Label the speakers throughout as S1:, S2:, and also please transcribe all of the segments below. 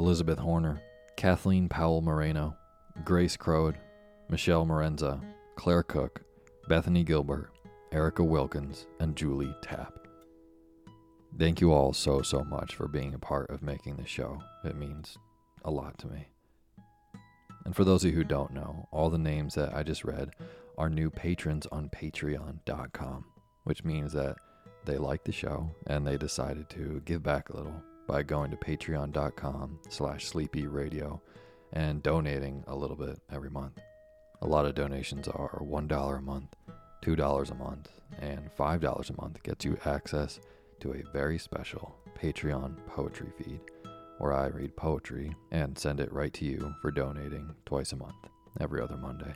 S1: Elizabeth Horner, Kathleen Powell Moreno, Grace Crode, Michelle Morenza, Claire Cook, Bethany Gilbert, Erica Wilkins, and Julie Tapp. Thank you all so, so much for being a part of making this show. It means a lot to me. And for those of you who don't know, all the names that I just read are new patrons on patreon.com, which means that they like the show and they decided to give back a little by going to patreon.com slash sleepyradio and donating a little bit every month. A lot of donations are $1 a month, $2 a month, and $5 a month gets you access to a very special Patreon poetry feed where I read poetry and send it right to you for donating twice a month, every other Monday.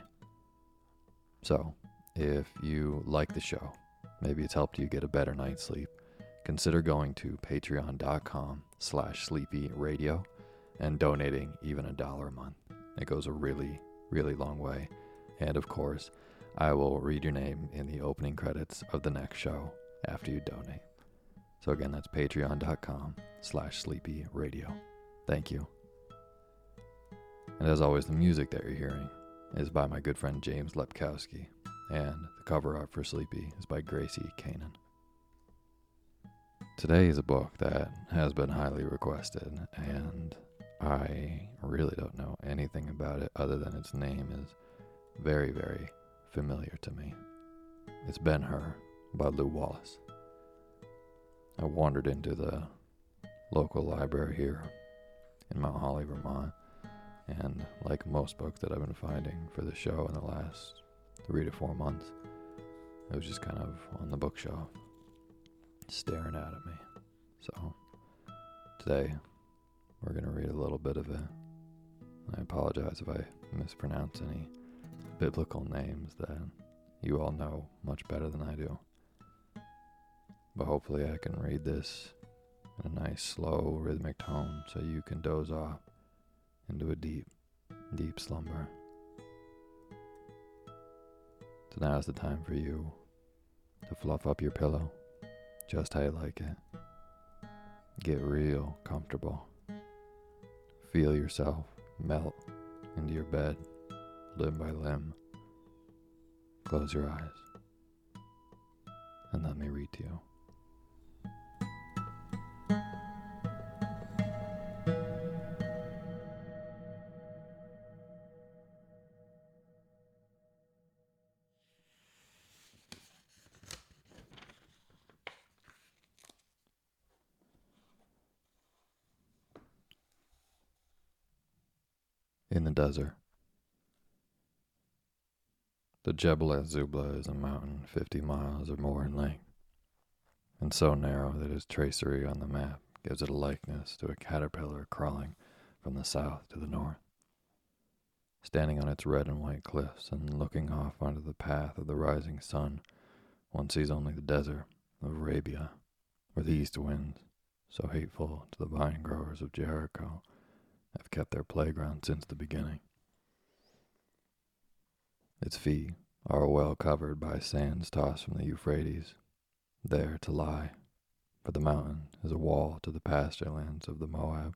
S1: So, if you like the show, maybe it's helped you get a better night's sleep, consider going to patreon.com slash sleepy radio and donating even a dollar a month. It goes a really, really long way. And of course, I will read your name in the opening credits of the next show after you donate. So again, that's patreon.com slash sleepy radio. Thank you. And as always, the music that you're hearing is by my good friend James Lepkowski, and the cover art for Sleepy is by Gracie Kanan. Today is a book that has been highly requested, and I really don't know anything about it other than its name is very, very familiar to me. It's Ben Hur by Lew Wallace. I wandered into the local library here in Mount Holly, Vermont, and like most books that I've been finding for the show in the last three to four months, it was just kind of on the bookshelf staring out at me. So today we're going to read a little bit of it. I apologize if I mispronounce any biblical names that you all know much better than I do. But hopefully, I can read this in a nice, slow, rhythmic tone so you can doze off into a deep, deep slumber. So now is the time for you to fluff up your pillow just how you like it. Get real comfortable. Feel yourself melt into your bed limb by limb. Close your eyes and let me read to you. In the desert. The Jebel Az-Zubla is a mountain 50 miles or more in length, and so narrow that its tracery on the map gives it a likeness to a caterpillar crawling from the south to the north. Standing on its red and white cliffs and looking off onto the path of the rising sun, one sees only the desert of Arabia, where the east winds, so hateful to the vine growers of Jericho, have kept their playground since the beginning. Its feet are well covered by sands tossed from the Euphrates, there to lie, for the mountain is a wall to the pasture lands of the Moab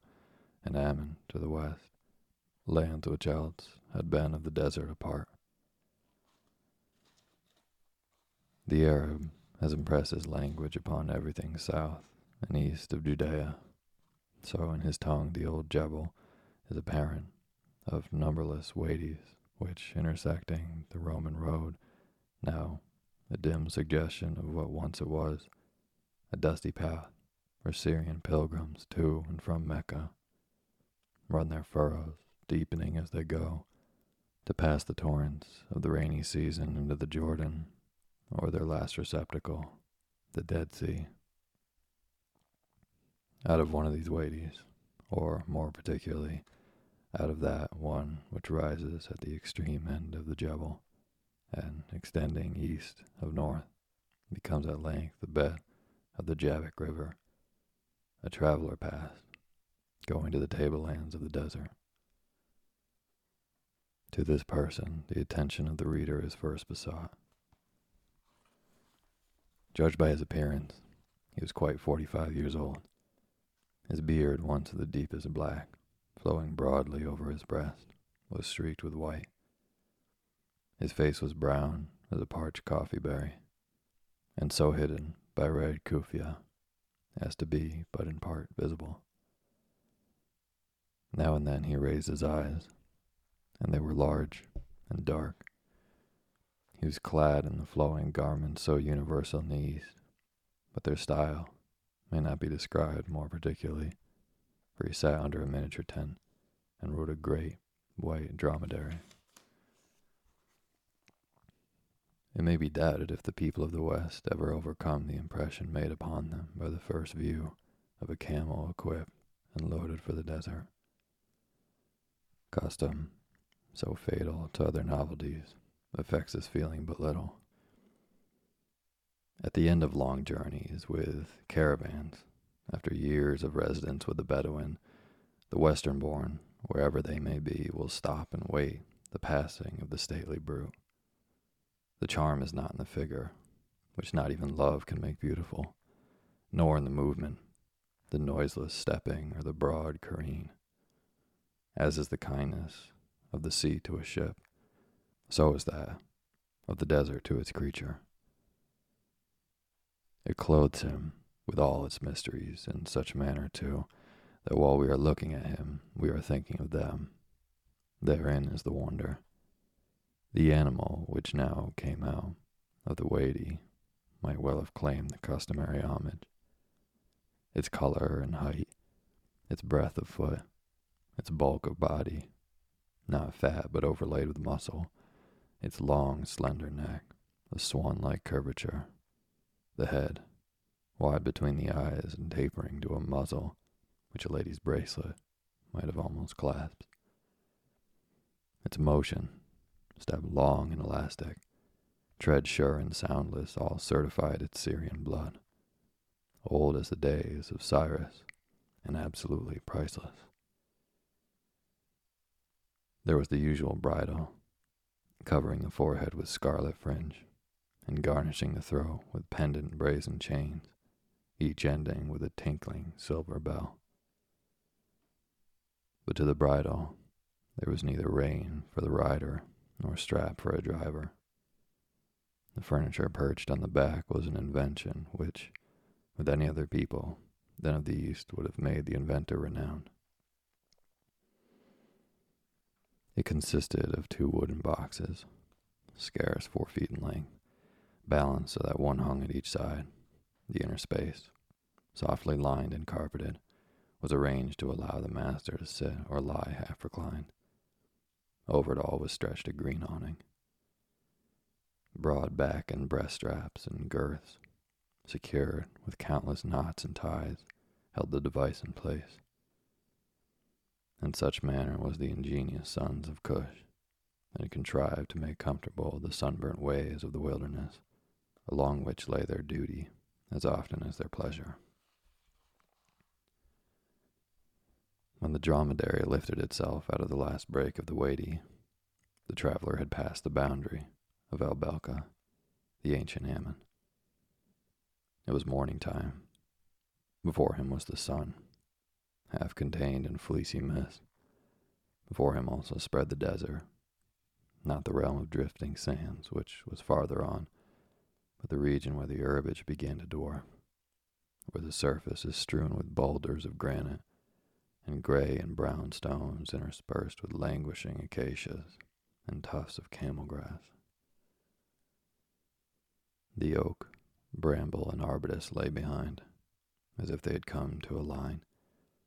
S1: and Ammon to the west, lands which else had been of the desert apart. The Arab has impressed his language upon everything south and east of Judea, so in his tongue the old Jebel is apparent of numberless wadis which, intersecting the Roman road, now a dim suggestion of what once it was, a dusty path where Syrian pilgrims to and from Mecca run their furrows, deepening as they go, to pass the torrents of the rainy season into the Jordan, or their last receptacle, the Dead Sea. Out of one of these wadis, or more particularly, out of that one which rises at the extreme end of the Jebel, and extending east of north, becomes at length the bed of the Jabbok River. A traveler passed, going to the tablelands of the desert. To this person, the attention of the reader is first besought. Judged by his appearance, he was quite forty five years old. His beard, once of the deepest black, flowing broadly over his breast, was streaked with white. His face was brown as a parched coffee berry, and so hidden by red kufia as to be but in part visible. Now and then he raised his eyes, and they were large and dark. He was clad in the flowing garments so universal in the East, but their style may not be described more particularly for he sat under a miniature tent and rode a great white dromedary. It may be doubted if the people of the West ever overcome the impression made upon them by the first view of a camel equipped and loaded for the desert. Custom, so fatal to other novelties, affects this feeling but little. At the end of long journeys with caravans, after years of residence with the Bedouin, the Western born, wherever they may be, will stop and wait the passing of the stately brute. The charm is not in the figure, which not even love can make beautiful, nor in the movement, the noiseless stepping or the broad careen. As is the kindness of the sea to a ship, so is that of the desert to its creature. It clothes him with all its mysteries in such manner, too, that while we are looking at him, we are thinking of them. Therein is the wonder. The animal which now came out of the wady might well have claimed the customary homage. Its color and height, its breadth of foot, its bulk of body, not fat but overlaid with muscle, its long, slender neck, the swan like curvature, the head, wide between the eyes and tapering to a muzzle which a lady's bracelet might have almost clasped. Its motion, step long and elastic, tread sure and soundless, all certified its Syrian blood, old as the days of Cyrus and absolutely priceless. There was the usual bridle, covering the forehead with scarlet fringe, and garnishing the throat with pendant brazen chains each ending with a tinkling silver bell. But to the bridle there was neither rein for the rider nor strap for a driver. The furniture perched on the back was an invention which, with any other people than of the East, would have made the inventor renowned. It consisted of two wooden boxes, scarce four feet in length, balanced so that one hung at each side. The inner space, softly lined and carpeted, was arranged to allow the master to sit or lie half reclined. Over it all was stretched a green awning. Broad back and breast straps and girths, secured with countless knots and ties, held the device in place. In such manner was the ingenious sons of Cush that contrived to make comfortable the sunburnt ways of the wilderness, along which lay their duty as often as their pleasure. When the dromedary lifted itself out of the last break of the Wadi, the traveler had passed the boundary of El Belka, the ancient Ammon. It was morning time. Before him was the sun, half contained in fleecy mist. Before him also spread the desert, not the realm of drifting sands, which was farther on, but the region where the herbage began to dwarf, where the surface is strewn with boulders of granite and gray and brown stones interspersed with languishing acacias and tufts of camel grass. The oak, bramble, and arbutus lay behind, as if they had come to a line,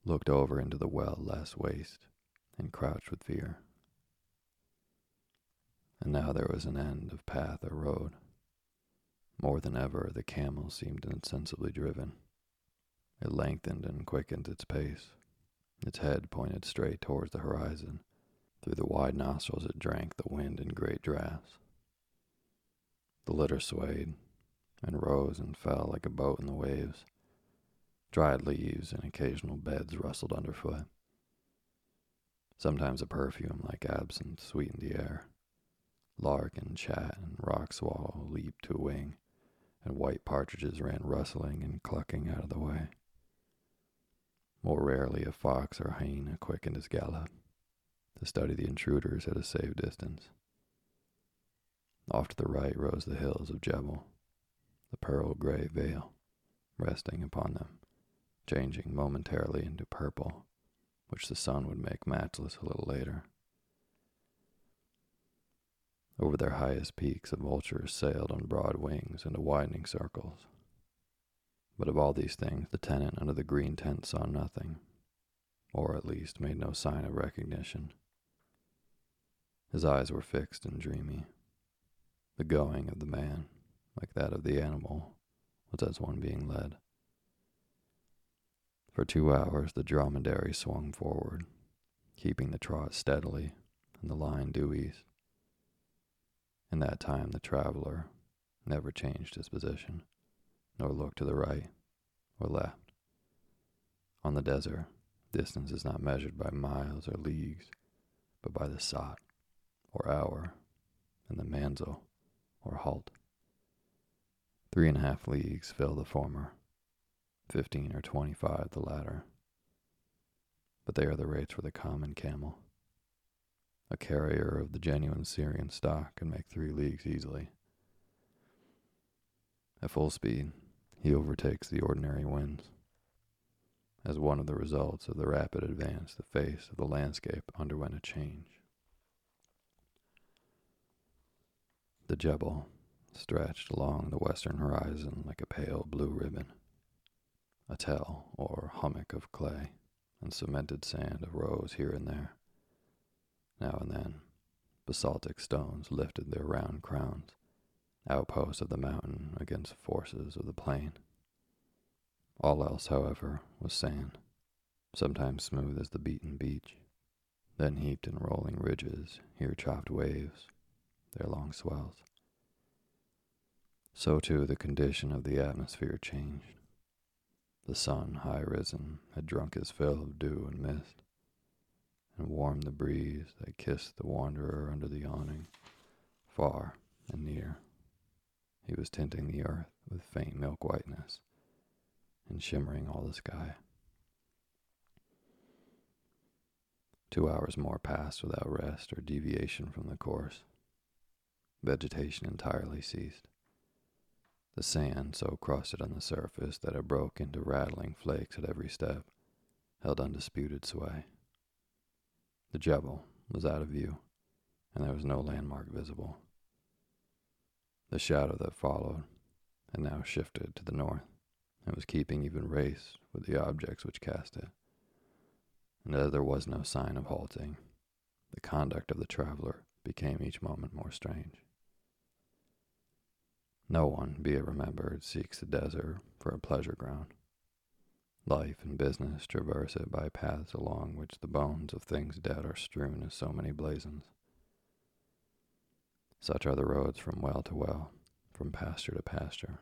S1: looked over into the well less waste, and crouched with fear. And now there was an end of path or road. More than ever, the camel seemed insensibly driven. It lengthened and quickened its pace, its head pointed straight towards the horizon. Through the wide nostrils it drank the wind in great draughts. The litter swayed and rose and fell like a boat in the waves. Dried leaves and occasional beds rustled underfoot. Sometimes a perfume like absinthe sweetened the air. Lark and chat and rock swallow leaped to a wing, and white partridges ran rustling and clucking out of the way. More rarely, a fox or hyena quickened his gallop to study the intruders at a safe distance. Off to the right rose the hills of Jebel, the pearl gray veil resting upon them, changing momentarily into purple, which the sun would make matchless a little later. Over their highest peaks, the vultures sailed on broad wings into widening circles, but of all these things, the tenant under the green tent saw nothing, or at least made no sign of recognition. His eyes were fixed and dreamy. The going of the man, like that of the animal, was as one being led. For two hours the dromedary swung forward, keeping the trot steadily and the line due east. In that time the traveler never changed his position nor looked to the right or left. On the desert, distance is not measured by miles or leagues, but by the sot, or hour, and the manzil, or halt. Three and a half leagues fill the former, fifteen or twenty-five the latter. But they are the rates for the common camel. A carrier of the genuine Syrian stock can make three leagues easily. At full speed, he overtakes the ordinary winds. As one of the results of the rapid advance, the face of the landscape underwent a change. The Jebel stretched along the western horizon like a pale blue ribbon. A tell, or hummock of clay and cemented sand arose here and there. Now and then, basaltic stones lifted their round crowns outposts of the mountain against forces of the plain. All else, however, was sand, sometimes smooth as the beaten beach, then heaped in rolling ridges, here chopped waves, there long swells. So too the condition of the atmosphere changed. The sun, high risen, had drunk his fill of dew and mist, and warmed the breeze that kissed the wanderer under the awning, far and near. He was tinting the earth with faint milk whiteness and shimmering all the sky. Two hours more passed without rest or deviation from the course, vegetation entirely ceased. The sand, so crusted on the surface that it broke into rattling flakes at every step, held undisputed sway. The Jebel was out of view, and there was no landmark visible. The shadow that followed had now shifted to the north and was keeping even race with the objects which cast it. And as there was no sign of halting, the conduct of the traveler became each moment more strange. No one, be it remembered, seeks the desert for a pleasure ground. Life and business traverse it by paths along which the bones of things dead are strewn as so many blazons. Such are the roads from well to well, from pasture to pasture.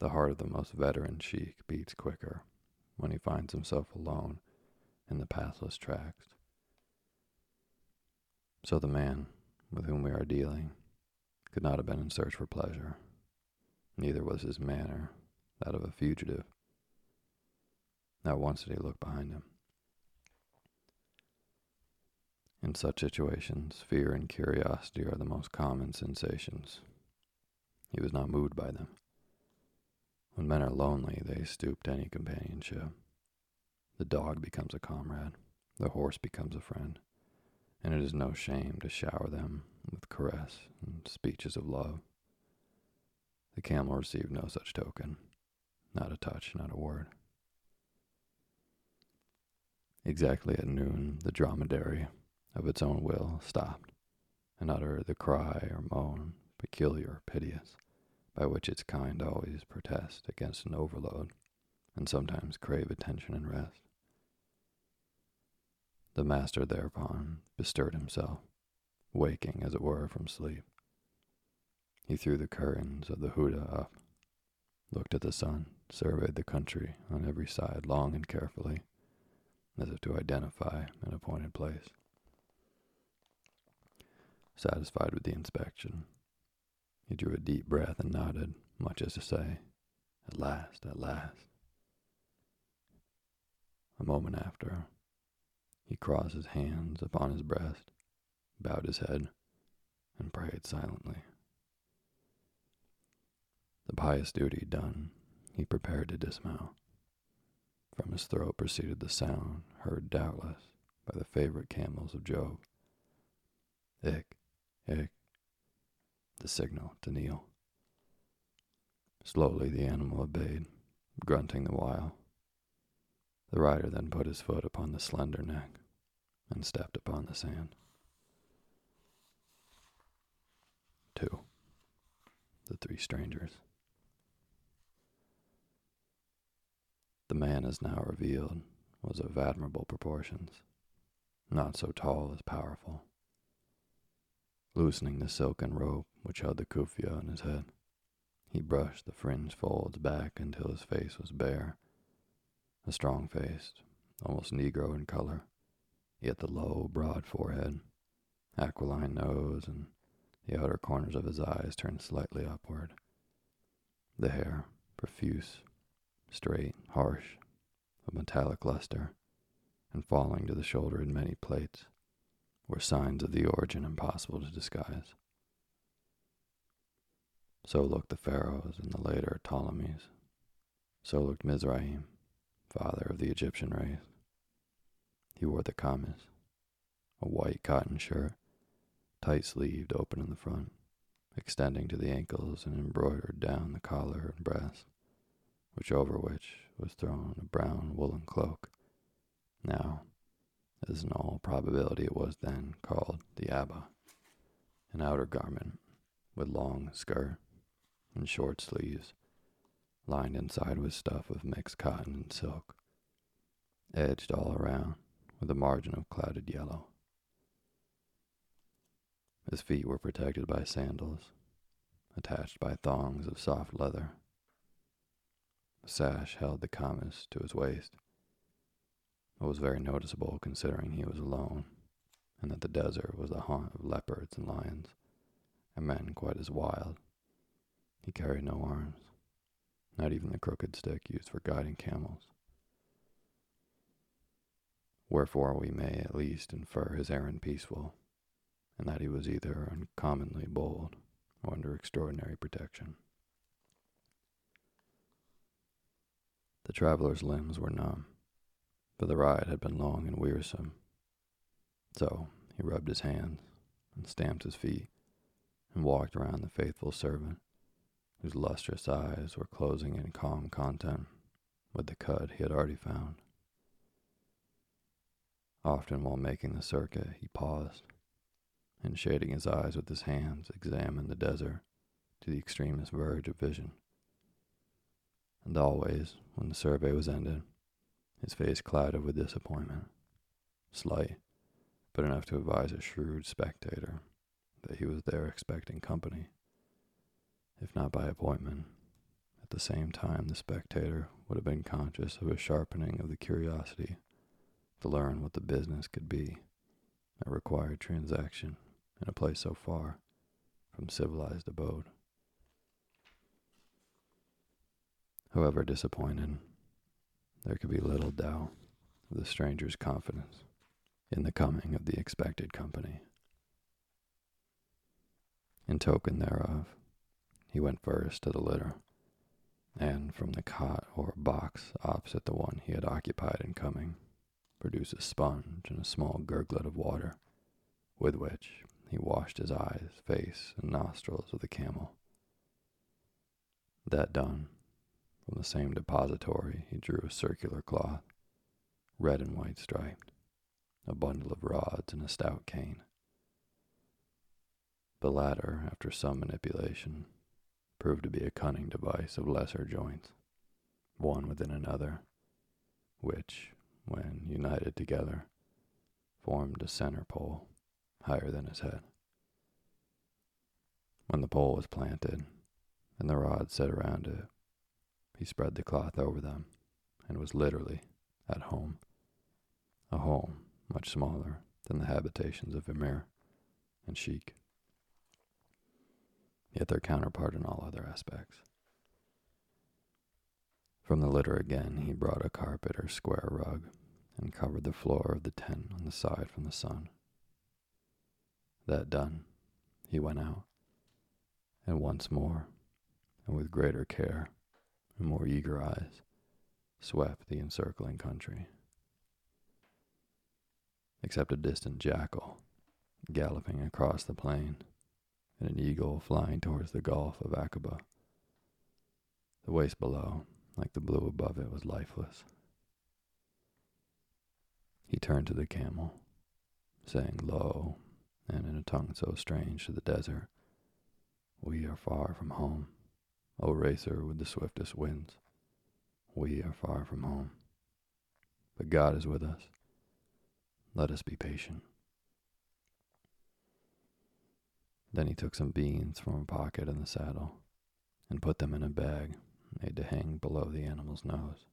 S1: The heart of the most veteran sheik beats quicker when he finds himself alone in the pathless tracks. So the man with whom we are dealing could not have been in search for pleasure. Neither was his manner that of a fugitive. Not once did he look behind him. In such situations, fear and curiosity are the most common sensations. He was not moved by them. When men are lonely, they stoop to any companionship. The dog becomes a comrade, the horse becomes a friend, and it is no shame to shower them with caress and speeches of love. The camel received no such token, not a touch, not a word. Exactly at noon, the dromedary, of its own will, stopped and uttered the cry or moan, peculiar piteous, by which its kind always protest against an overload and sometimes crave attention and rest. The master thereupon bestirred himself, waking, as it were, from sleep. He threw the curtains of the houdah up, looked at the sun, surveyed the country on every side long and carefully, as if to identify an appointed place. Satisfied with the inspection, he drew a deep breath and nodded, much as to say, At last, at last. A moment after, he crossed his hands upon his breast, bowed his head, and prayed silently. The pious duty done, he prepared to dismount. From his throat proceeded the sound heard doubtless by the favorite camels of Job. Ik, ik, the signal to kneel. Slowly the animal obeyed, grunting the while. The rider then put his foot upon the slender neck and stepped upon the sand. Two. The three strangers. The man as now revealed was of admirable proportions, not so tall as powerful. Loosening the silken rope which held the kufiya on his head, he brushed the fringed folds back until his face was bare. A strong faced, almost Negro in color, yet the low, broad forehead, aquiline nose, and the outer corners of his eyes turned slightly upward. The hair, profuse, straight, harsh, of metallic luster, and falling to the shoulder in many plaits, were signs of the origin impossible to disguise. So looked the pharaohs and the later Ptolemies. So looked Mizraim, father of the Egyptian race. He wore the kamis, a white cotton shirt, tight sleeved, open in the front, extending to the ankles and embroidered down the collar and breast, which over which was thrown a brown woolen cloak. Now, as in all probability it was then called the abba, an outer garment with long skirt and short sleeves, lined inside with stuff of mixed cotton and silk, edged all around with a margin of clouded yellow. His feet were protected by sandals, attached by thongs of soft leather. Sash held the kamis to his waist. It was very noticeable considering he was alone, and that the desert was the haunt of leopards and lions, and men quite as wild. He carried no arms, not even the crooked stick used for guiding camels. Wherefore we may at least infer his errand peaceful and that he was either uncommonly bold or under extraordinary protection. The traveler's limbs were numb, for the ride had been long and wearisome. So he rubbed his hands and stamped his feet and walked around the faithful servant, whose lustrous eyes were closing in calm content with the cud he had already found. Often while making the circuit, he paused and, shading his eyes with his hands, examined the desert to the extremest verge of vision. And always, when the survey was ended, his face clouded with disappointment, slight, but enough to advise a shrewd spectator that he was there expecting company, if not by appointment. At the same time, the spectator would have been conscious of a sharpening of the curiosity to learn what the business could be that required transaction in a place so far from civilized abode. However disappointed, there could be little doubt of the stranger's confidence in the coming of the expected company. In token thereof, he went first to the litter, and from the cot or box opposite the one he had occupied in coming, produced a sponge and a small gurglet of water, with which he washed his eyes, face, and nostrils of the camel. That done, from the same depository he drew a circular cloth, red and white striped, a bundle of rods, and a stout cane. The latter, after some manipulation, proved to be a cunning device of lesser joints, one within another, which, when united together, formed a center pole higher than his head. When the pole was planted and the rods set around it, he spread the cloth over them and was literally at home. A home much smaller than the habitations of Emir and Sheik, yet their counterpart in all other aspects. From the litter again, he brought a carpet or square rug and covered the floor of the tent on the side from the sun. That done, he went out, and once more, and with greater care and more eager eyes, swept the encircling country. Except a distant jackal galloping across the plain and an eagle flying towards the Gulf of Aqaba. The waste below, like the blue above it, was lifeless. He turned to the camel, saying low and in a tongue so strange to the desert, We are far from home, O racer with the swiftest winds. We are far from home. But God is with us. Let us be patient. Then he took some beans from a pocket in the saddle and put them in a bag made to hang below the animal's nose.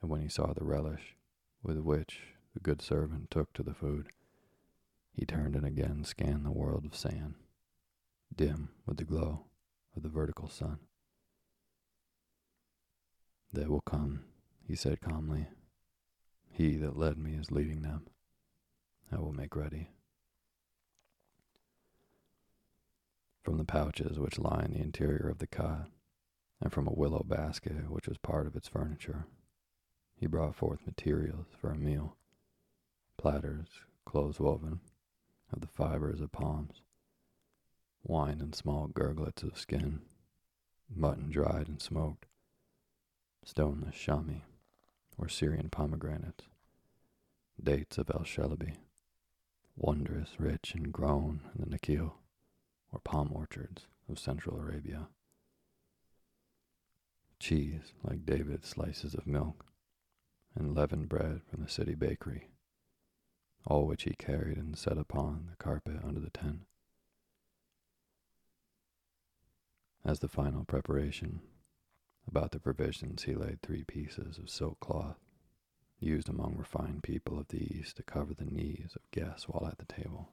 S1: And when he saw the relish with which the good servant took to the food, he turned and again scanned the world of sand, dim with the glow of the vertical sun. They will come, he said calmly. He that led me is leading them. I will make ready. From the pouches which line the interior of the cot, and from a willow basket which was part of its furniture, he brought forth materials for a meal platters, clothes woven, of the fibers of palms, wine in small gurglets of skin, mutton dried and smoked, stoneless shami, or Syrian pomegranates, dates of El Shelebi, wondrous rich and grown in the Nakhil, or palm orchards of Central Arabia. Cheese like David's slices of milk, and leavened bread from the city bakery all which he carried and set upon the carpet under the tent. As the final preparation, about the provisions he laid three pieces of silk cloth, used among refined people of the East to cover the knees of guests while at the table.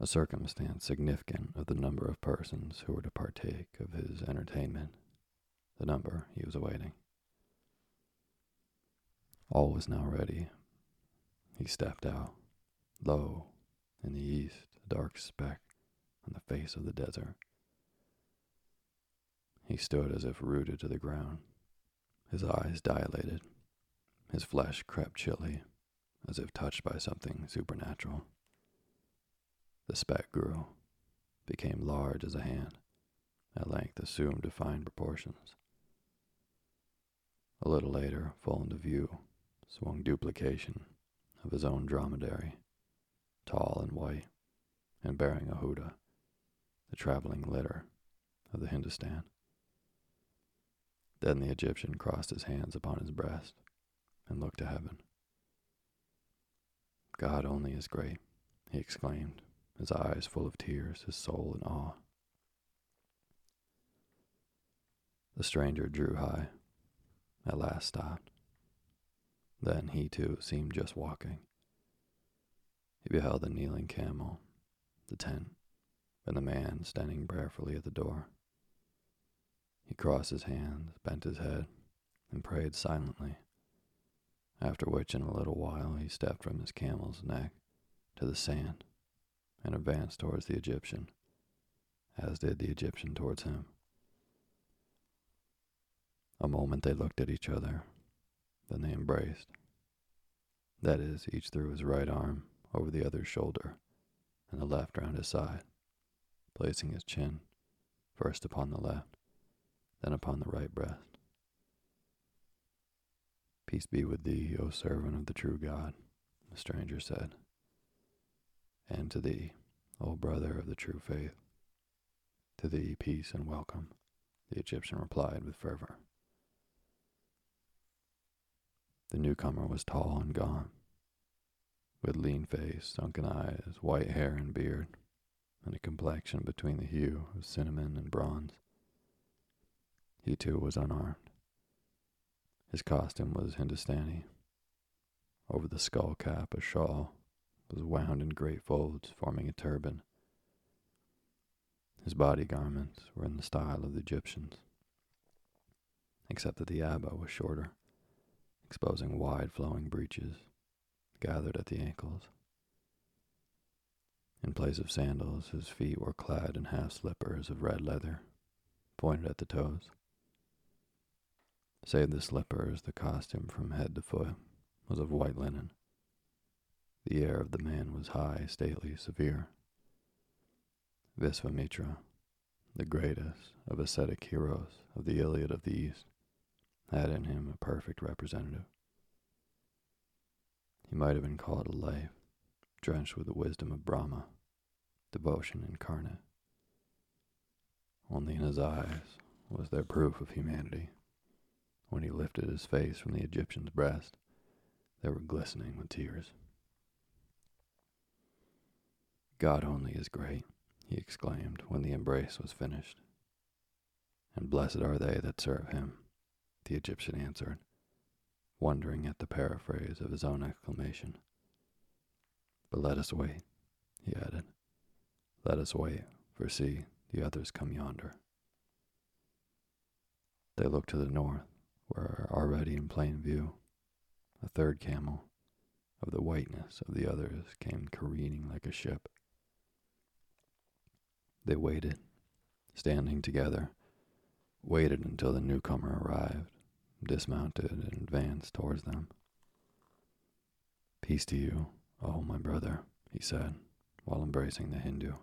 S1: A circumstance significant of the number of persons who were to partake of his entertainment, the number he was awaiting. All was now ready he stepped out Lo, in the east, a dark speck on the face of the desert. He stood as if rooted to the ground, his eyes dilated, his flesh crept chilly, as if touched by something supernatural. The speck grew, became large as a hand, at length assumed defined proportions. A little later, full into view, swung duplication of his own dromedary, tall and white, and bearing a houdah, the traveling litter of the Hindustan. Then the Egyptian crossed his hands upon his breast and looked to heaven. God only is great, he exclaimed, his eyes full of tears, his soul in awe. The stranger drew high, at last stopped. Then he too seemed just walking. He beheld the kneeling camel, the tent, and the man standing prayerfully at the door. He crossed his hands, bent his head, and prayed silently, after which in a little while he stepped from his camel's neck to the sand and advanced towards the Egyptian, as did the Egyptian towards him. A moment they looked at each other, then they embraced. That is, each threw his right arm over the other's shoulder and the left round his side, placing his chin first upon the left, then upon the right breast. Peace be with thee, O servant of the true God, the stranger said, and to thee, O brother of the true faith. To thee, peace and welcome, the Egyptian replied with fervor. The newcomer was tall and gaunt, with lean face, sunken eyes, white hair and beard, and a complexion between the hue of cinnamon and bronze. He too was unarmed. His costume was Hindustani. Over the skull cap, a shawl was wound in great folds, forming a turban. His body garments were in the style of the Egyptians, except that the abba was shorter exposing wide flowing breeches gathered at the ankles. In place of sandals, his feet were clad in half slippers of red leather, pointed at the toes. Save the slippers, the costume from head to foot was of white linen. The air of the man was high, stately, severe. Visvamitra, the greatest of ascetic heroes of the Iliad of the East, had in him a perfect representative. He might have been called a life, drenched with the wisdom of Brahma, devotion incarnate. Only in his eyes was there proof of humanity. When he lifted his face from the Egyptian's breast, they were glistening with tears. God only is great, he exclaimed when the embrace was finished. And blessed are they that serve him the Egyptian answered, wondering at the paraphrase of his own exclamation. But let us wait, he added. Let us wait, for see, the others come yonder. They looked to the north, where already in plain view, a third camel, of the whiteness of the others, came careening like a ship. They waited, standing together, waited until the newcomer arrived, dismounted and advanced towards them. Peace to you, oh my brother, he said, while embracing the Hindu.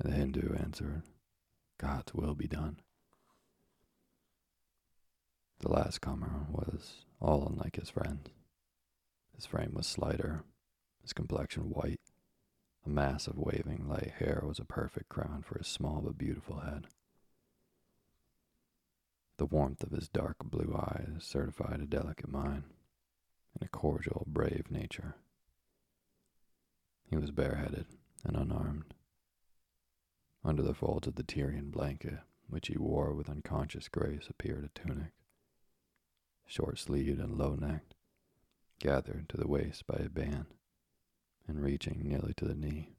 S1: And the Hindu answered, God's will be done. The last comer was all unlike his friends. His frame was slighter, his complexion white. A mass of waving light hair was a perfect crown for his small but beautiful head. The warmth of his dark blue eyes certified a delicate mind and a cordial, brave nature. He was bareheaded and unarmed. Under the folds of the Tyrian blanket, which he wore with unconscious grace, appeared a tunic, short sleeved and low necked, gathered to the waist by a band, and reaching nearly to the knee,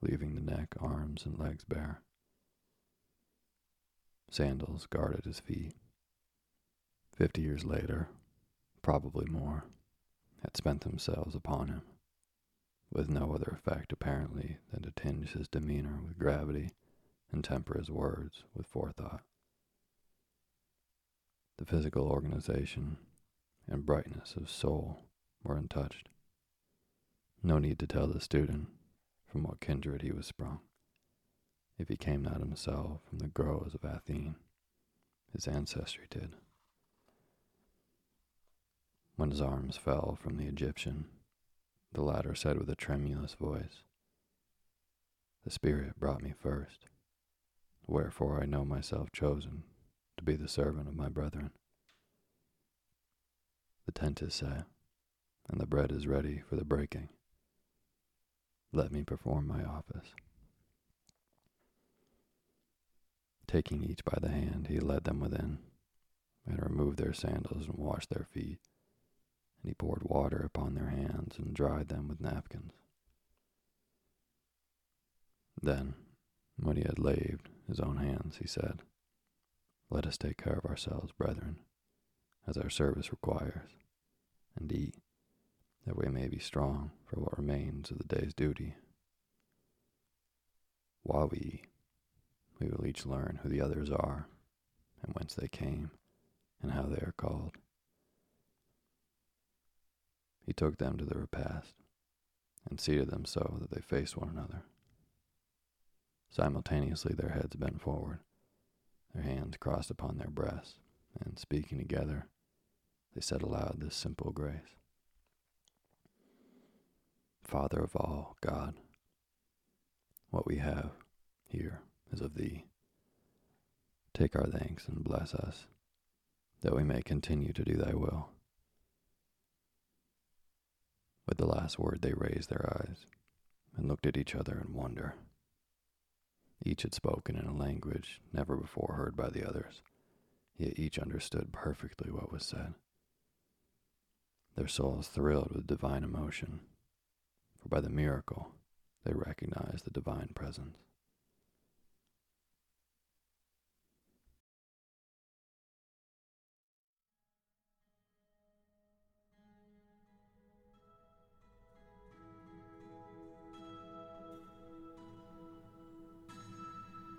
S1: leaving the neck, arms, and legs bare. Sandals guarded his feet. Fifty years later, probably more, had spent themselves upon him, with no other effect apparently than to tinge his demeanor with gravity and temper his words with forethought. The physical organization and brightness of soul were untouched. No need to tell the student from what kindred he was sprung. If he came not himself from the groves of Athene, his ancestry did. When his arms fell from the Egyptian, the latter said with a tremulous voice, The Spirit brought me first, wherefore I know myself chosen to be the servant of my brethren. The tent is set, and the bread is ready for the breaking. Let me perform my office. Taking each by the hand, he led them within, and removed their sandals and washed their feet. And he poured water upon their hands and dried them with napkins. Then, when he had laved his own hands, he said, Let us take care of ourselves, brethren, as our service requires, and eat, that we may be strong for what remains of the day's duty. While we eat, we will each learn who the others are, and whence they came, and how they are called. He took them to the repast, and seated them so that they faced one another. Simultaneously, their heads bent forward, their hands crossed upon their breasts, and speaking together, they said aloud this simple grace Father of all, God, what we have here is of thee. Take our thanks and bless us, that we may continue to do thy will. With the last word, they raised their eyes and looked at each other in wonder. Each had spoken in a language never before heard by the others, yet each understood perfectly what was said. Their souls thrilled with divine emotion, for by the miracle they recognized the divine presence.